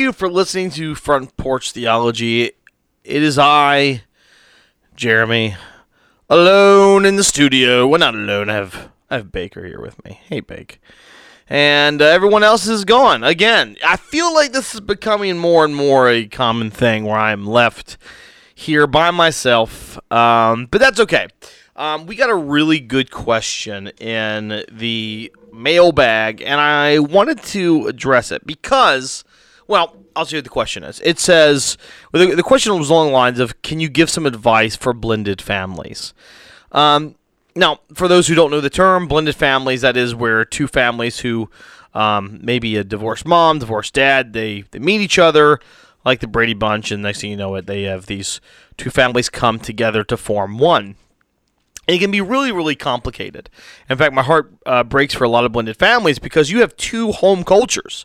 you for listening to Front Porch Theology. It is I, Jeremy, alone in the studio. Well, not alone. I have I have Baker here with me. Hey, Bake. And uh, everyone else is gone again. I feel like this is becoming more and more a common thing where I'm left here by myself. Um, but that's okay. Um, we got a really good question in the mailbag, and I wanted to address it because, well, I'll see what the question is. It says well, the, the question was along the lines of, "Can you give some advice for blended families?" Um, now, for those who don't know the term, blended families, that is where two families who um, maybe a divorced mom, divorced dad, they, they meet each other like the Brady Bunch, and next thing you know it, they have these two families come together to form one. And it can be really, really complicated. In fact, my heart uh, breaks for a lot of blended families because you have two home cultures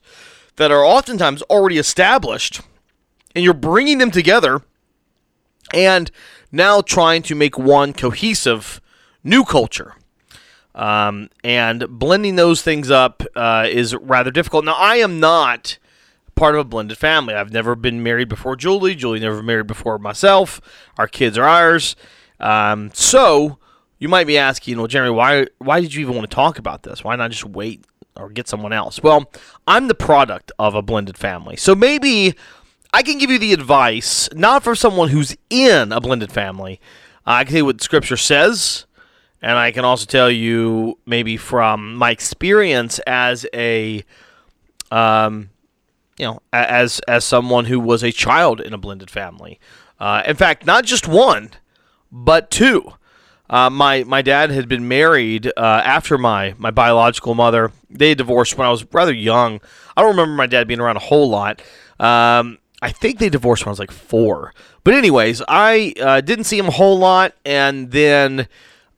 that are oftentimes already established, and you're bringing them together and now trying to make one cohesive new culture. Um, and blending those things up uh, is rather difficult. Now, I am not part of a blended family. I've never been married before Julie. Julie never married before myself. Our kids are ours. Um, so you might be asking, well, Jeremy, why why did you even want to talk about this? Why not just wait or get someone else? Well, I'm the product of a blended family. So maybe I can give you the advice, not for someone who's in a blended family. I can tell you what Scripture says, and I can also tell you maybe from my experience as a, um, you know, as as someone who was a child in a blended family. Uh, in fact, not just one, but two. Uh, my my dad had been married uh, after my my biological mother. They divorced when I was rather young. I don't remember my dad being around a whole lot. Um, I think they divorced when I was like four. But anyways, I uh, didn't see him a whole lot, and then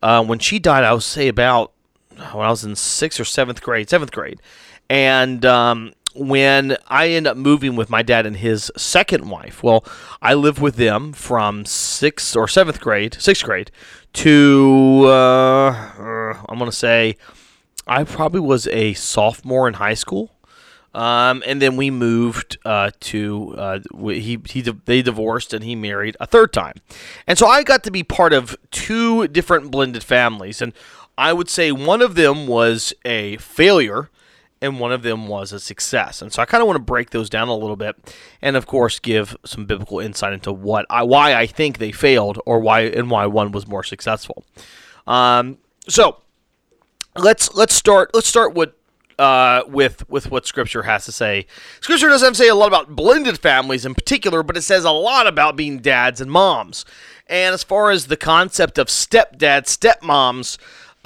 uh, when she died, I would say about when I was in sixth or seventh grade, seventh grade, and um, when I ended up moving with my dad and his second wife. Well, I lived with them from sixth or seventh grade, sixth grade, to uh, I'm gonna say I probably was a sophomore in high school. Um, and then we moved uh, to uh, he he they divorced and he married a third time, and so I got to be part of two different blended families, and I would say one of them was a failure, and one of them was a success, and so I kind of want to break those down a little bit, and of course give some biblical insight into what I why I think they failed or why and why one was more successful. Um, so let's let's start let's start with uh, with with what Scripture has to say. Scripture doesn't say a lot about blended families in particular, but it says a lot about being dads and moms. And as far as the concept of stepdad, stepmoms,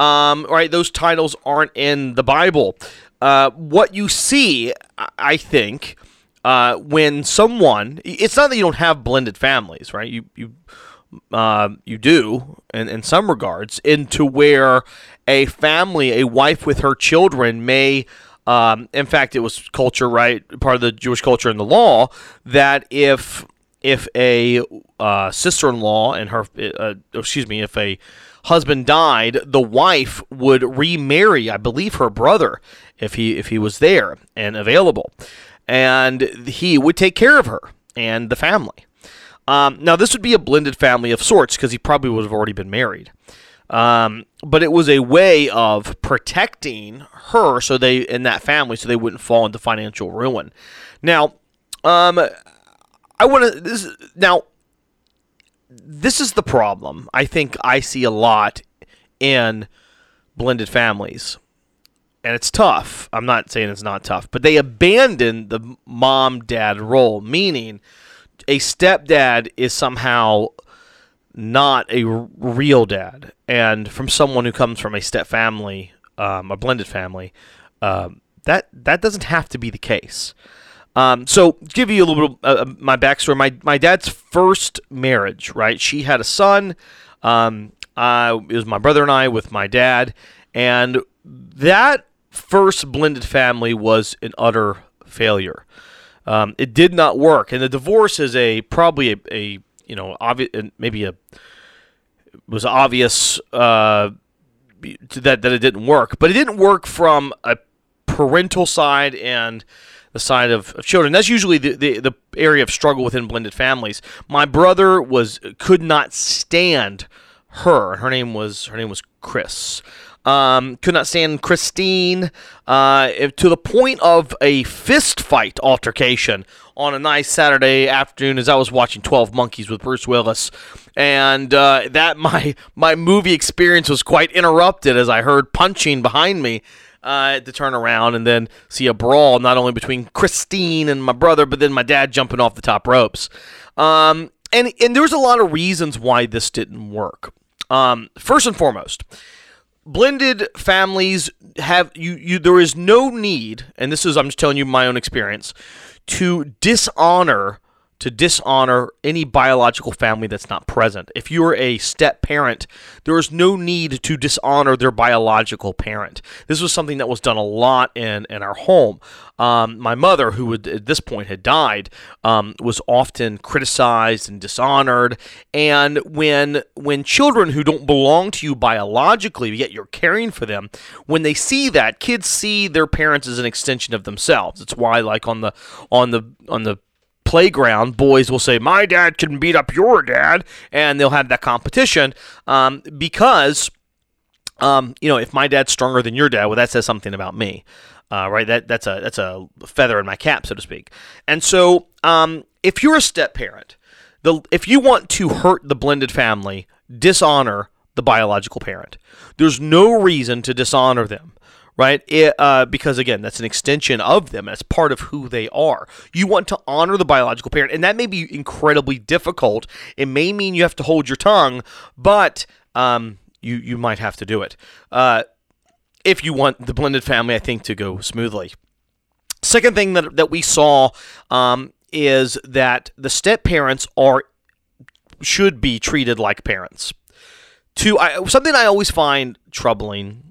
um, right, those titles aren't in the Bible. Uh, what you see, I think, uh, when someone, it's not that you don't have blended families, right? You you uh, you do in, in some regards into where a family, a wife with her children may. Um, in fact, it was culture, right? Part of the Jewish culture and the law that if if a uh, sister-in-law and her, uh, excuse me, if a husband died, the wife would remarry, I believe, her brother if he if he was there and available, and he would take care of her and the family. Um, now, this would be a blended family of sorts because he probably would have already been married. Um, but it was a way of protecting her so they in that family so they wouldn't fall into financial ruin. Now, um, I want to this now. This is the problem. I think I see a lot in blended families, and it's tough. I'm not saying it's not tough, but they abandon the mom dad role, meaning a stepdad is somehow not a real dad, and from someone who comes from a step family, um, a blended family, um, that that doesn't have to be the case. Um, so, give you a little bit of uh, my backstory. My my dad's first marriage, right? She had a son. Um, I, it was my brother and I with my dad, and that first blended family was an utter failure. Um, it did not work, and the divorce is a probably a, a you know obvious maybe a was obvious uh, that that it didn't work, but it didn't work from a parental side and the side of, of children. That's usually the, the, the area of struggle within blended families. My brother was could not stand her. Her name was her name was Chris. Um, could not stand Christine uh, to the point of a fist fight altercation on a nice Saturday afternoon as I was watching Twelve Monkeys with Bruce Willis, and uh, that my my movie experience was quite interrupted as I heard punching behind me. Uh, to turn around and then see a brawl not only between Christine and my brother, but then my dad jumping off the top ropes. Um, and and there was a lot of reasons why this didn't work. Um, first and foremost, blended families have you you there is no need, and this is I'm just telling you my own experience, to dishonor to dishonor any biological family that's not present. If you're a step parent, there is no need to dishonor their biological parent. This was something that was done a lot in, in our home. Um, my mother, who would, at this point had died, um, was often criticized and dishonored. And when when children who don't belong to you biologically, yet you're caring for them, when they see that, kids see their parents as an extension of themselves. It's why, like on the on the on the playground, boys will say, "My dad can beat up your dad," and they'll have that competition um, because, um, you know, if my dad's stronger than your dad, well, that says something about me, uh, right? That that's a that's a feather in my cap, so to speak. And so, um, if you're a step parent, the if you want to hurt the blended family, dishonor the biological parent. There's no reason to dishonor them right? It, uh, because again, that's an extension of them. That's part of who they are. You want to honor the biological parent, and that may be incredibly difficult. It may mean you have to hold your tongue, but um, you you might have to do it uh, if you want the blended family, I think, to go smoothly. Second thing that that we saw um, is that the step parents are should be treated like parents. To I, something I always find troubling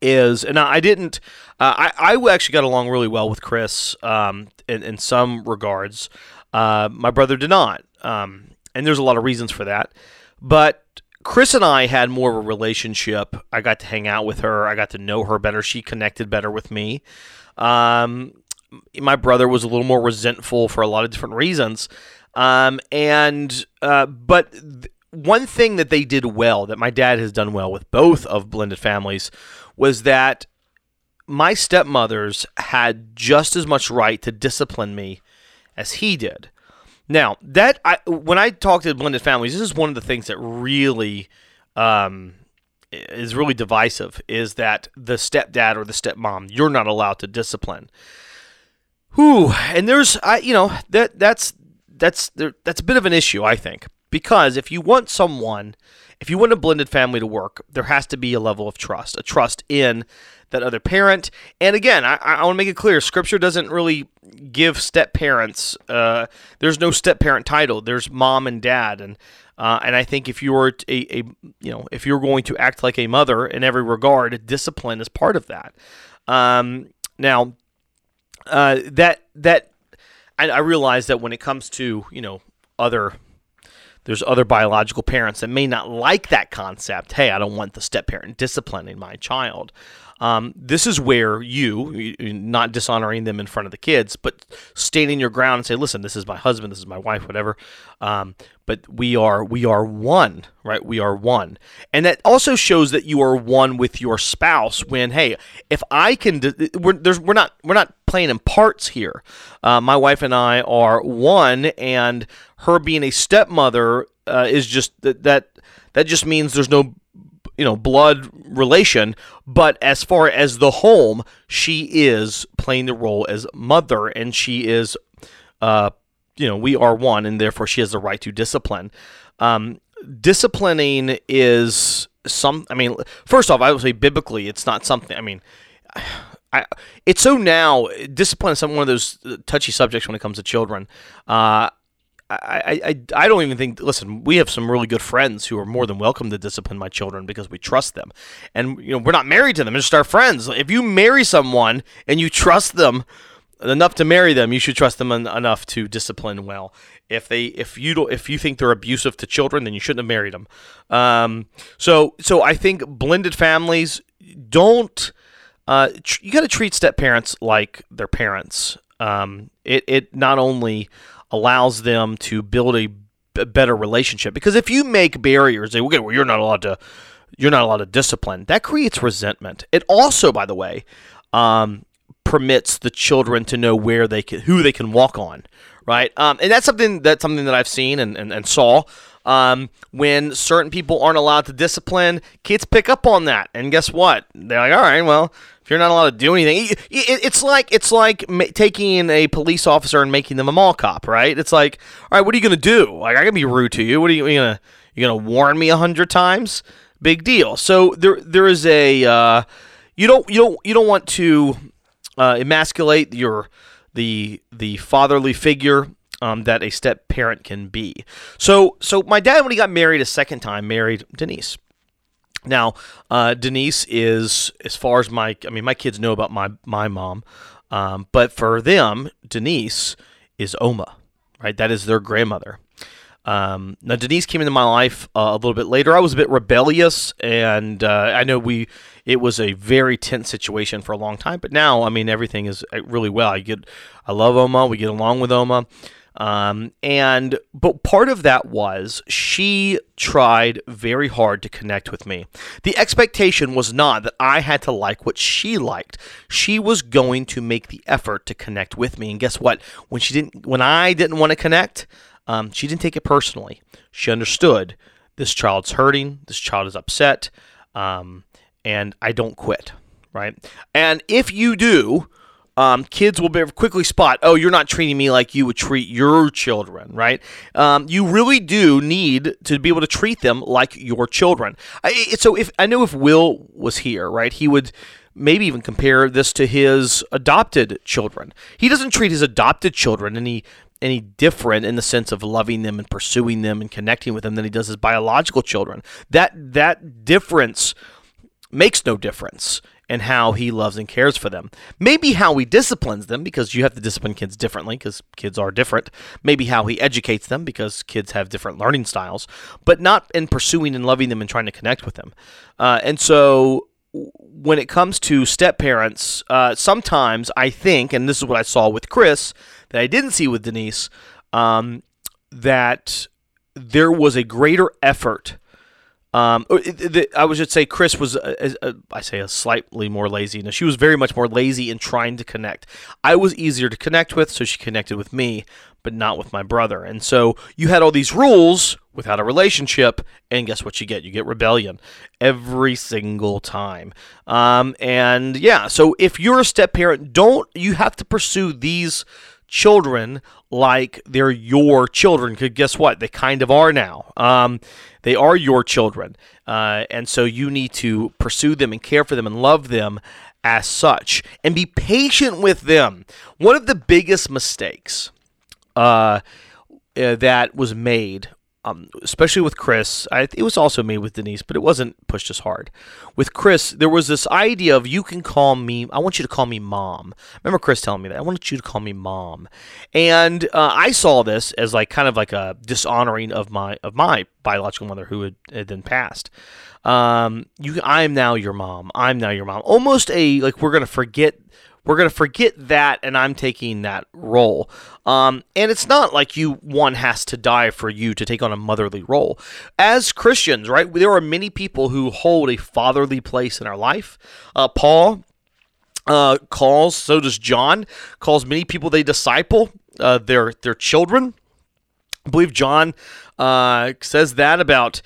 is, and I didn't, uh, I, I actually got along really well with Chris um, in, in some regards. Uh, my brother did not. Um, and there's a lot of reasons for that. But Chris and I had more of a relationship. I got to hang out with her. I got to know her better. She connected better with me. Um, my brother was a little more resentful for a lot of different reasons. Um, and uh, but th- one thing that they did well, that my dad has done well with both of blended families, was that my stepmothers had just as much right to discipline me as he did. Now, that I when I talk to blended families, this is one of the things that really um, is really divisive is that the stepdad or the stepmom you're not allowed to discipline. Whew, and there's I you know that that's that's that's a bit of an issue I think because if you want someone if you want a blended family to work, there has to be a level of trust, a trust in that other parent. And again, I, I want to make it clear: Scripture doesn't really give step parents. Uh, there's no step parent title. There's mom and dad, and uh, and I think if you're a, a you know if you're going to act like a mother in every regard, discipline is part of that. Um, now, uh, that that I, I realize that when it comes to you know other there's other biological parents that may not like that concept. Hey, I don't want the step parent disciplining my child. Um, this is where you, not dishonoring them in front of the kids, but standing your ground and say, "Listen, this is my husband, this is my wife, whatever." Um, but we are we are one, right? We are one, and that also shows that you are one with your spouse. When hey, if I can, we're we're not we're not playing in parts here. Uh, my wife and I are one, and her being a stepmother uh, is just that that that just means there's no you know blood relation but as far as the home she is playing the role as mother and she is uh you know we are one and therefore she has the right to discipline um disciplining is some i mean first off i would say biblically it's not something i mean I, it's so now discipline is one of those touchy subjects when it comes to children. Uh, I, I, I don't even think. Listen, we have some really good friends who are more than welcome to discipline my children because we trust them, and you know we're not married to them; just our friends. If you marry someone and you trust them enough to marry them, you should trust them en- enough to discipline well. If they, if you don't, if you think they're abusive to children, then you shouldn't have married them. Um, so, so I think blended families don't uh, tr- you got to treat step parents like their parents. Um, it it not only allows them to build a, b- better relationship because if you make barriers, say, okay, well, you're not allowed to, you're not allowed to discipline. That creates resentment. It also, by the way, um, permits the children to know where they can, who they can walk on, right? Um, and that's something that's something that I've seen and, and, and saw. Um, when certain people aren't allowed to discipline, kids pick up on that, and guess what? They're like, all right, well, if you're not allowed to do anything, it's like it's like taking a police officer and making them a mall cop, right? It's like, all right, what are you gonna do? Like, I can be rude to you. What are you, are you gonna you gonna warn me a hundred times? Big deal. So there there is a uh, you don't you don't you don't want to uh, emasculate your the the fatherly figure um, that a step parent can be. So so my dad when he got married a second time married Denise. Now, uh, Denise is, as far as my, I mean, my kids know about my my mom, um, but for them, Denise is Oma, right? That is their grandmother. Um, now, Denise came into my life uh, a little bit later. I was a bit rebellious, and uh, I know we it was a very tense situation for a long time. But now, I mean, everything is uh, really well. I get, I love Oma. We get along with Oma. Um, and but part of that was she tried very hard to connect with me. The expectation was not that I had to like what she liked. She was going to make the effort to connect with me. And guess what? When she didn't, when I didn't want to connect, um, she didn't take it personally. She understood this child's hurting. This child is upset. Um, and I don't quit. Right. And if you do, um, kids will quickly spot, oh, you're not treating me like you would treat your children, right? Um, you really do need to be able to treat them like your children. I, so if I know if Will was here, right, he would maybe even compare this to his adopted children. He doesn't treat his adopted children any any different in the sense of loving them and pursuing them and connecting with them than he does his biological children. That that difference makes no difference and how he loves and cares for them. Maybe how he disciplines them, because you have to discipline kids differently, because kids are different. Maybe how he educates them, because kids have different learning styles, but not in pursuing and loving them and trying to connect with them. Uh, and so when it comes to step parents, uh, sometimes I think, and this is what I saw with Chris, that I didn't see with Denise, um, that there was a greater effort um, I would just say Chris was, a, a, I say, a slightly more lazy. Now, she was very much more lazy in trying to connect. I was easier to connect with, so she connected with me, but not with my brother. And so you had all these rules without a relationship, and guess what you get? You get rebellion every single time. Um, and yeah, so if you're a step parent, don't you have to pursue these children like they're your children. Because guess what? They kind of are now. Um, they are your children. Uh, and so you need to pursue them and care for them and love them as such and be patient with them. One of the biggest mistakes uh, uh, that was made um, especially with Chris. I, it was also made with Denise, but it wasn't pushed as hard. With Chris, there was this idea of you can call me. I want you to call me mom. remember Chris telling me that. I wanted you to call me mom, and uh, I saw this as like kind of like a dishonoring of my of my biological mother who had, had then passed. Um, you, I am now your mom. I'm now your mom. Almost a like we're gonna forget we're going to forget that, and I'm taking that role. Um, and it's not like you one has to die for you to take on a motherly role. As Christians, right, there are many people who hold a fatherly place in our life. Uh, Paul uh, calls, so does John, calls many people they disciple uh, their their children. I believe John uh, says that about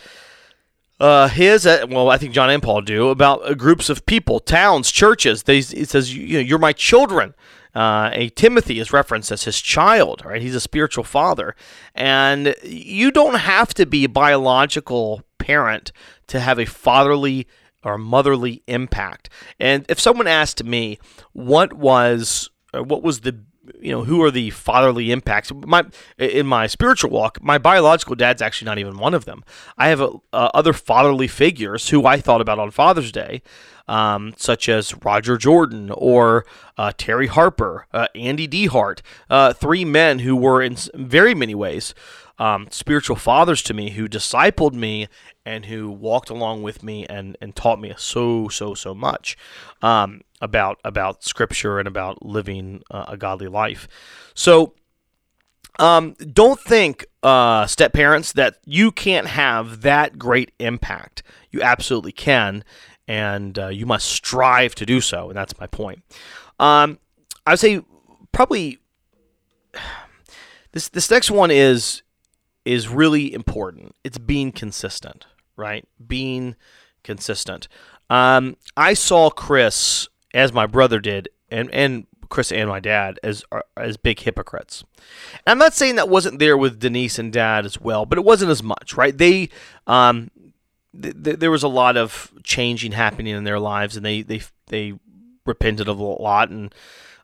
uh, his, uh, well, I think John and Paul do, about uh, groups of people, towns, churches. They, it says, you, know, you're my children. Uh, a Timothy is referenced as his child, right? He's a spiritual father. And you don't have to be a biological parent to have a fatherly or motherly impact. And if someone asked me what was what was the you know who are the fatherly impacts? My in my spiritual walk my biological dad's actually not even one of them. I have a, uh, other fatherly figures who i thought about on father's day um, such as roger jordan or uh, terry harper uh, andy dehart uh, three men who were in very many ways um, spiritual fathers to me who discipled me and who walked along with me and, and taught me so so so much. Um, about about scripture and about living uh, a godly life. So um, don't think, uh, step parents, that you can't have that great impact. You absolutely can, and uh, you must strive to do so. And that's my point. Um, I would say probably this this next one is is really important. It's being consistent, right? Being consistent. Um, I saw Chris as my brother did, and and Chris and my dad as as big hypocrites. And I'm not saying that wasn't there with Denise and Dad as well, but it wasn't as much, right? They um, th- th- there was a lot of changing happening in their lives, and they they they repented of a lot, and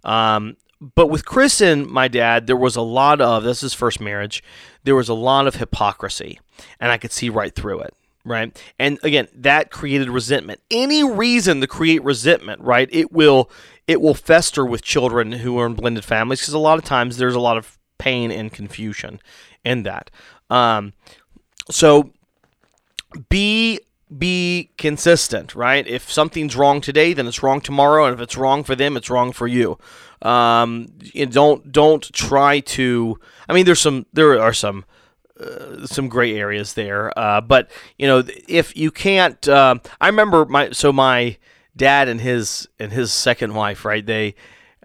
um, but with Chris and my dad, there was a lot of this is first marriage. There was a lot of hypocrisy, and I could see right through it right? And again, that created resentment. Any reason to create resentment, right? It will it will fester with children who are in blended families because a lot of times there's a lot of pain and confusion in that. Um, so be be consistent, right? If something's wrong today, then it's wrong tomorrow, and if it's wrong for them, it's wrong for you. Um, don't don't try to. I mean, there's some there are some. Uh, some gray areas there, uh, but you know if you can't, uh, I remember my so my dad and his and his second wife, right? They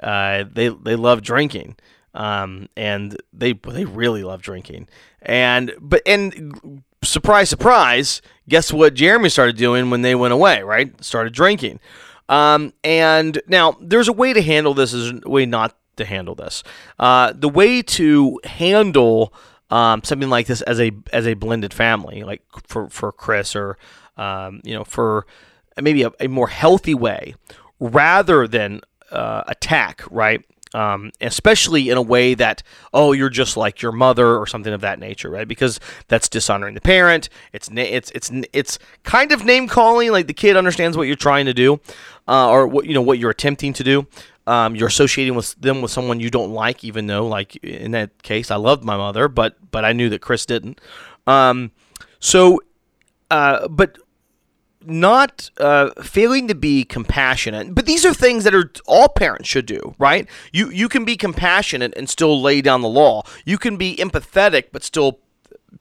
uh, they they love drinking, um, and they they really love drinking. And but and surprise, surprise, guess what? Jeremy started doing when they went away, right? Started drinking. Um, and now there's a way to handle this. Is a way not to handle this. Uh, the way to handle um, something like this as a as a blended family, like for for Chris or um, you know for maybe a, a more healthy way rather than uh, attack, right? Um, especially in a way that oh you're just like your mother or something of that nature, right? Because that's dishonoring the parent. It's na- it's it's it's kind of name calling. Like the kid understands what you're trying to do, uh, or what you know what you're attempting to do. Um, you're associating with them with someone you don't like, even though like in that case I loved my mother, but but I knew that Chris didn't. Um, so, uh, but not uh, failing to be compassionate. But these are things that are all parents should do, right? You you can be compassionate and still lay down the law. You can be empathetic but still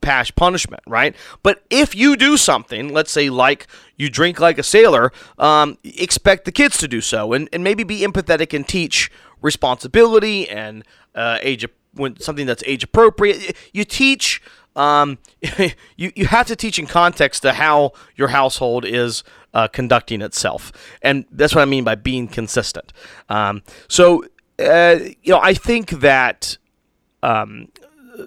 pass punishment, right? But if you do something, let's say like you drink like a sailor, um, expect the kids to do so, and, and maybe be empathetic and teach responsibility and uh, age when something that's age appropriate. You teach um, you, you have to teach in context to how your household is uh, conducting itself. And that's what I mean by being consistent. Um, so, uh, you know, I think that um,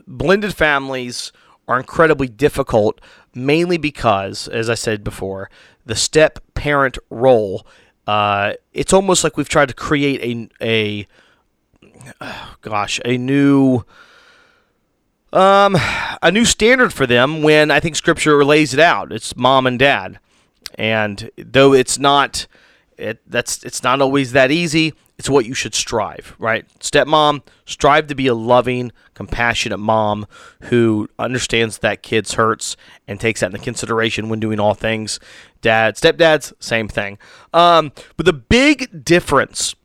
blended families are incredibly difficult, mainly because, as I said before, the step parent role. Uh, it's almost like we've tried to create a a oh gosh a new um, a new standard for them when I think Scripture lays it out. It's mom and dad, and though it's not, it that's it's not always that easy. It's what you should strive, right? Stepmom, strive to be a loving, compassionate mom who understands that kid's hurts and takes that into consideration when doing all things. Dad, stepdads, same thing. Um, but the big difference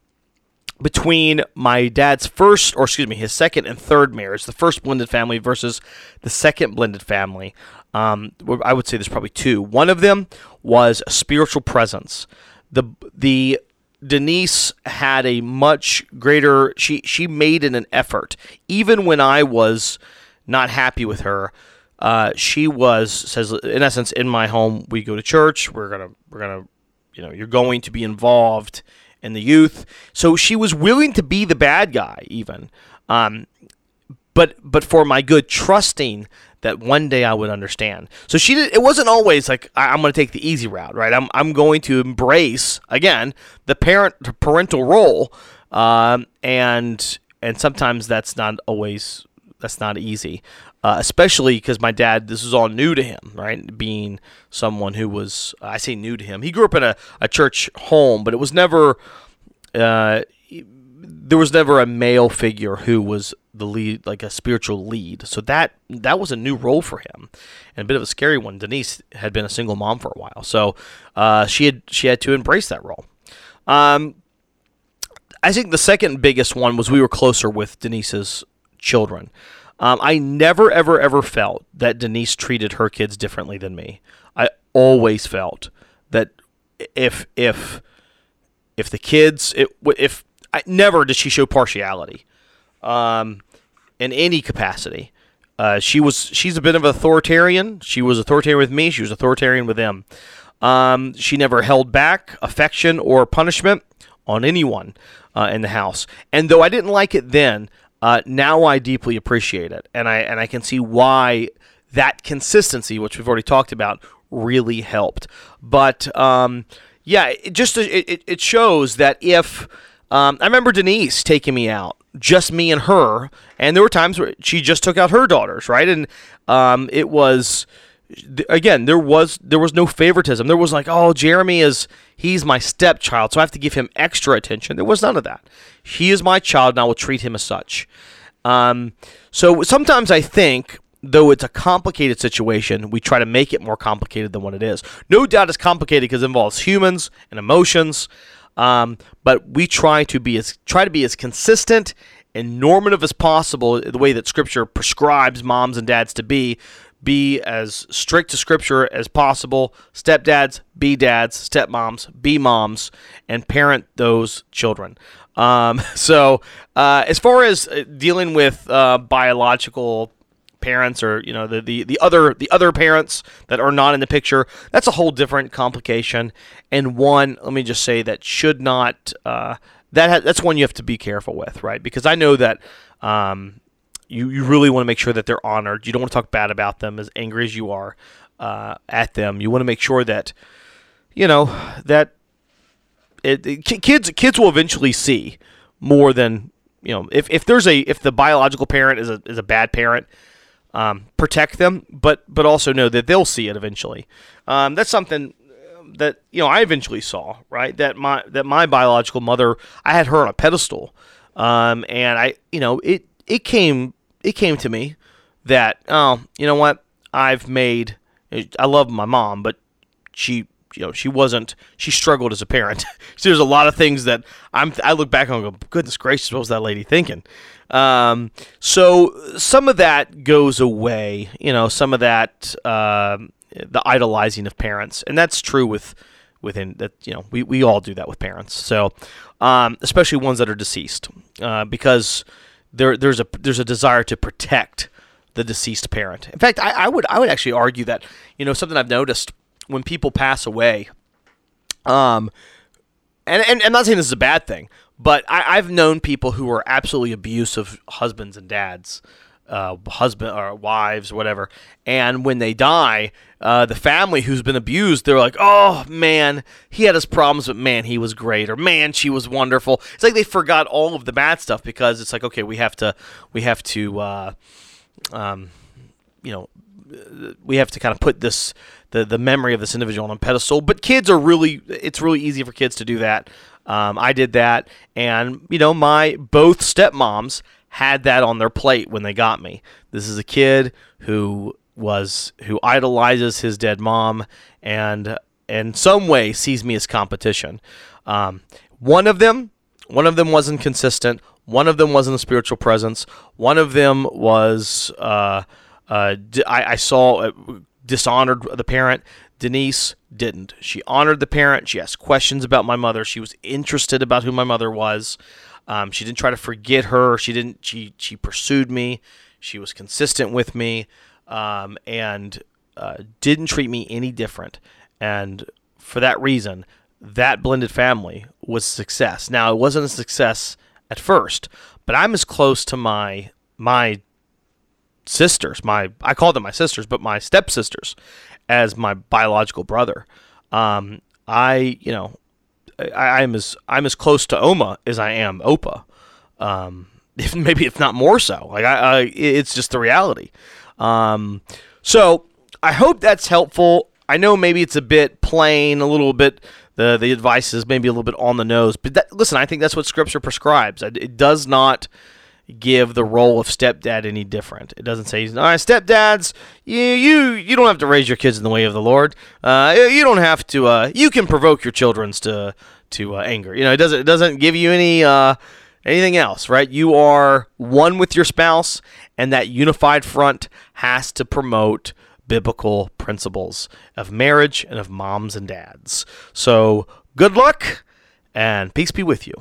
between my dad's first, or excuse me, his second and third marriage, the first blended family versus the second blended family. Um, I would say there's probably two. One of them was a spiritual presence. The the Denise had a much greater. She she made it an effort, even when I was not happy with her. Uh, she was says in essence in my home we go to church. We're gonna we're gonna you know you're going to be involved in the youth. So she was willing to be the bad guy, even. Um, but but for my good, trusting that one day I would understand. So she did. It wasn't always like I'm going to take the easy route, right? I'm I'm going to embrace again the parent parental role, um, and and sometimes that's not always that's not easy uh, especially because my dad, this was all new to him, right? Being someone who was, I say new to him. He grew up in a, a church home, but it was never, uh, there was never a male figure who was the lead, like a spiritual lead. So that that was a new role for him, and a bit of a scary one. Denise had been a single mom for a while, so uh, she had she had to embrace that role. Um, I think the second biggest one was we were closer with Denise's children. Um, I never, ever, ever felt that Denise treated her kids differently than me. I always felt that if if if the kids it, if I, never did she show partiality um, in any capacity. Uh, she was she's a bit of an authoritarian. She was authoritarian with me. She was authoritarian with them. Um, she never held back affection or punishment on anyone uh, in the house. And though I didn't like it then, uh, now I deeply appreciate it, and I and I can see why that consistency, which we've already talked about, really helped. But um, yeah, it just it, it shows that if um, I remember Denise taking me out, just me and her, and there were times where she just took out her daughters, right? And um, it was again there was there was no favoritism. There was like, oh, Jeremy is he's my stepchild, so I have to give him extra attention. There was none of that. He is my child, and I will treat him as such. Um, so sometimes I think though it's a complicated situation, we try to make it more complicated than what it is. No doubt it's complicated because it involves humans and emotions, um, but we try to be as try to be as consistent and normative as possible, the way that Scripture prescribes moms and dads to be. Be as strict to Scripture as possible. Stepdads, be dads. Stepmoms, be moms, and parent those children. Um, so, uh, as far as uh, dealing with uh, biological parents or you know the, the the other the other parents that are not in the picture that's a whole different complication. And one let me just say that should not uh, that ha- that's one you have to be careful with right? Because i know that um, you, you really want to make sure that they're honored. You don't want to talk bad about them as angry as you are uh, at them. You want to make sure that you know that it, it, kids kids will eventually see more than you know if, if there's a if the biological parent is a is a bad parent um, protect them, but but also know that they'll see it eventually. Um, that's something that you know I eventually saw right? That my that my biological mother I had her on a pedestal, um, and I you know it it came it came to me that oh you know what? I've made I love my mom but she you know she wasn't she struggled as a parent. so there's a lot of things that I'm I look back and go goodness gracious what was that lady thinking? Um, so some of that goes away. You know some of that uh, the idolizing of parents, and that's true with within that you know we, we all do that with parents. So um, especially ones that are deceased uh, because there there's a there's a desire to protect the deceased parent. In fact, I, I would I would actually argue that you know something I've noticed when people pass away, um, and, and I'm not saying this is a bad thing, but I, have known people who are absolutely abusive husbands and dads, uh, husband or wives, whatever. And when they die, uh, the family who's been abused, they're like, "Oh man, he had his problems, but man, he was great," or "Man, she was wonderful." It's like they forgot all of the bad stuff because it's like, okay, we have to, we have to, uh, um, you know, we have to kind of put this the the memory of this individual on a pedestal. But kids are really it's really easy for kids to do that. Um, I did that, and you know my both stepmoms had that on their plate when they got me. This is a kid who was who idolizes his dead mom and in some way sees me as competition. Um, one of them, one of them wasn't consistent. One of them wasn't a spiritual presence. One of them was uh, uh, I, I saw uh, dishonored the parent. Denise didn't. She honored the parent. She asked questions about my mother. She was interested about who my mother was. Um, she didn't try to forget her. She didn't. She she pursued me. She was consistent with me, um, and uh, didn't treat me any different. And for that reason, that blended family was success. Now it wasn't a success at first, but I'm as close to my my sisters, my I call them my sisters, but my stepsisters, as my biological brother. Um, I, you know, I, am as I'm as close to Oma as I am Opa. Um, if maybe if not more so. Like I, I it's just the reality. Um, so I hope that's helpful. I know maybe it's a bit plain, a little bit. The the advice is maybe a little bit on the nose, but that, listen, I think that's what Scripture prescribes. It does not give the role of stepdad any different. It doesn't say, all right, stepdads, you you you don't have to raise your kids in the way of the Lord. Uh, you don't have to. Uh, you can provoke your children to to uh, anger. You know, it doesn't it doesn't give you any uh, anything else, right? You are one with your spouse, and that unified front has to promote biblical principles of marriage and of moms and dads. So good luck, and peace be with you.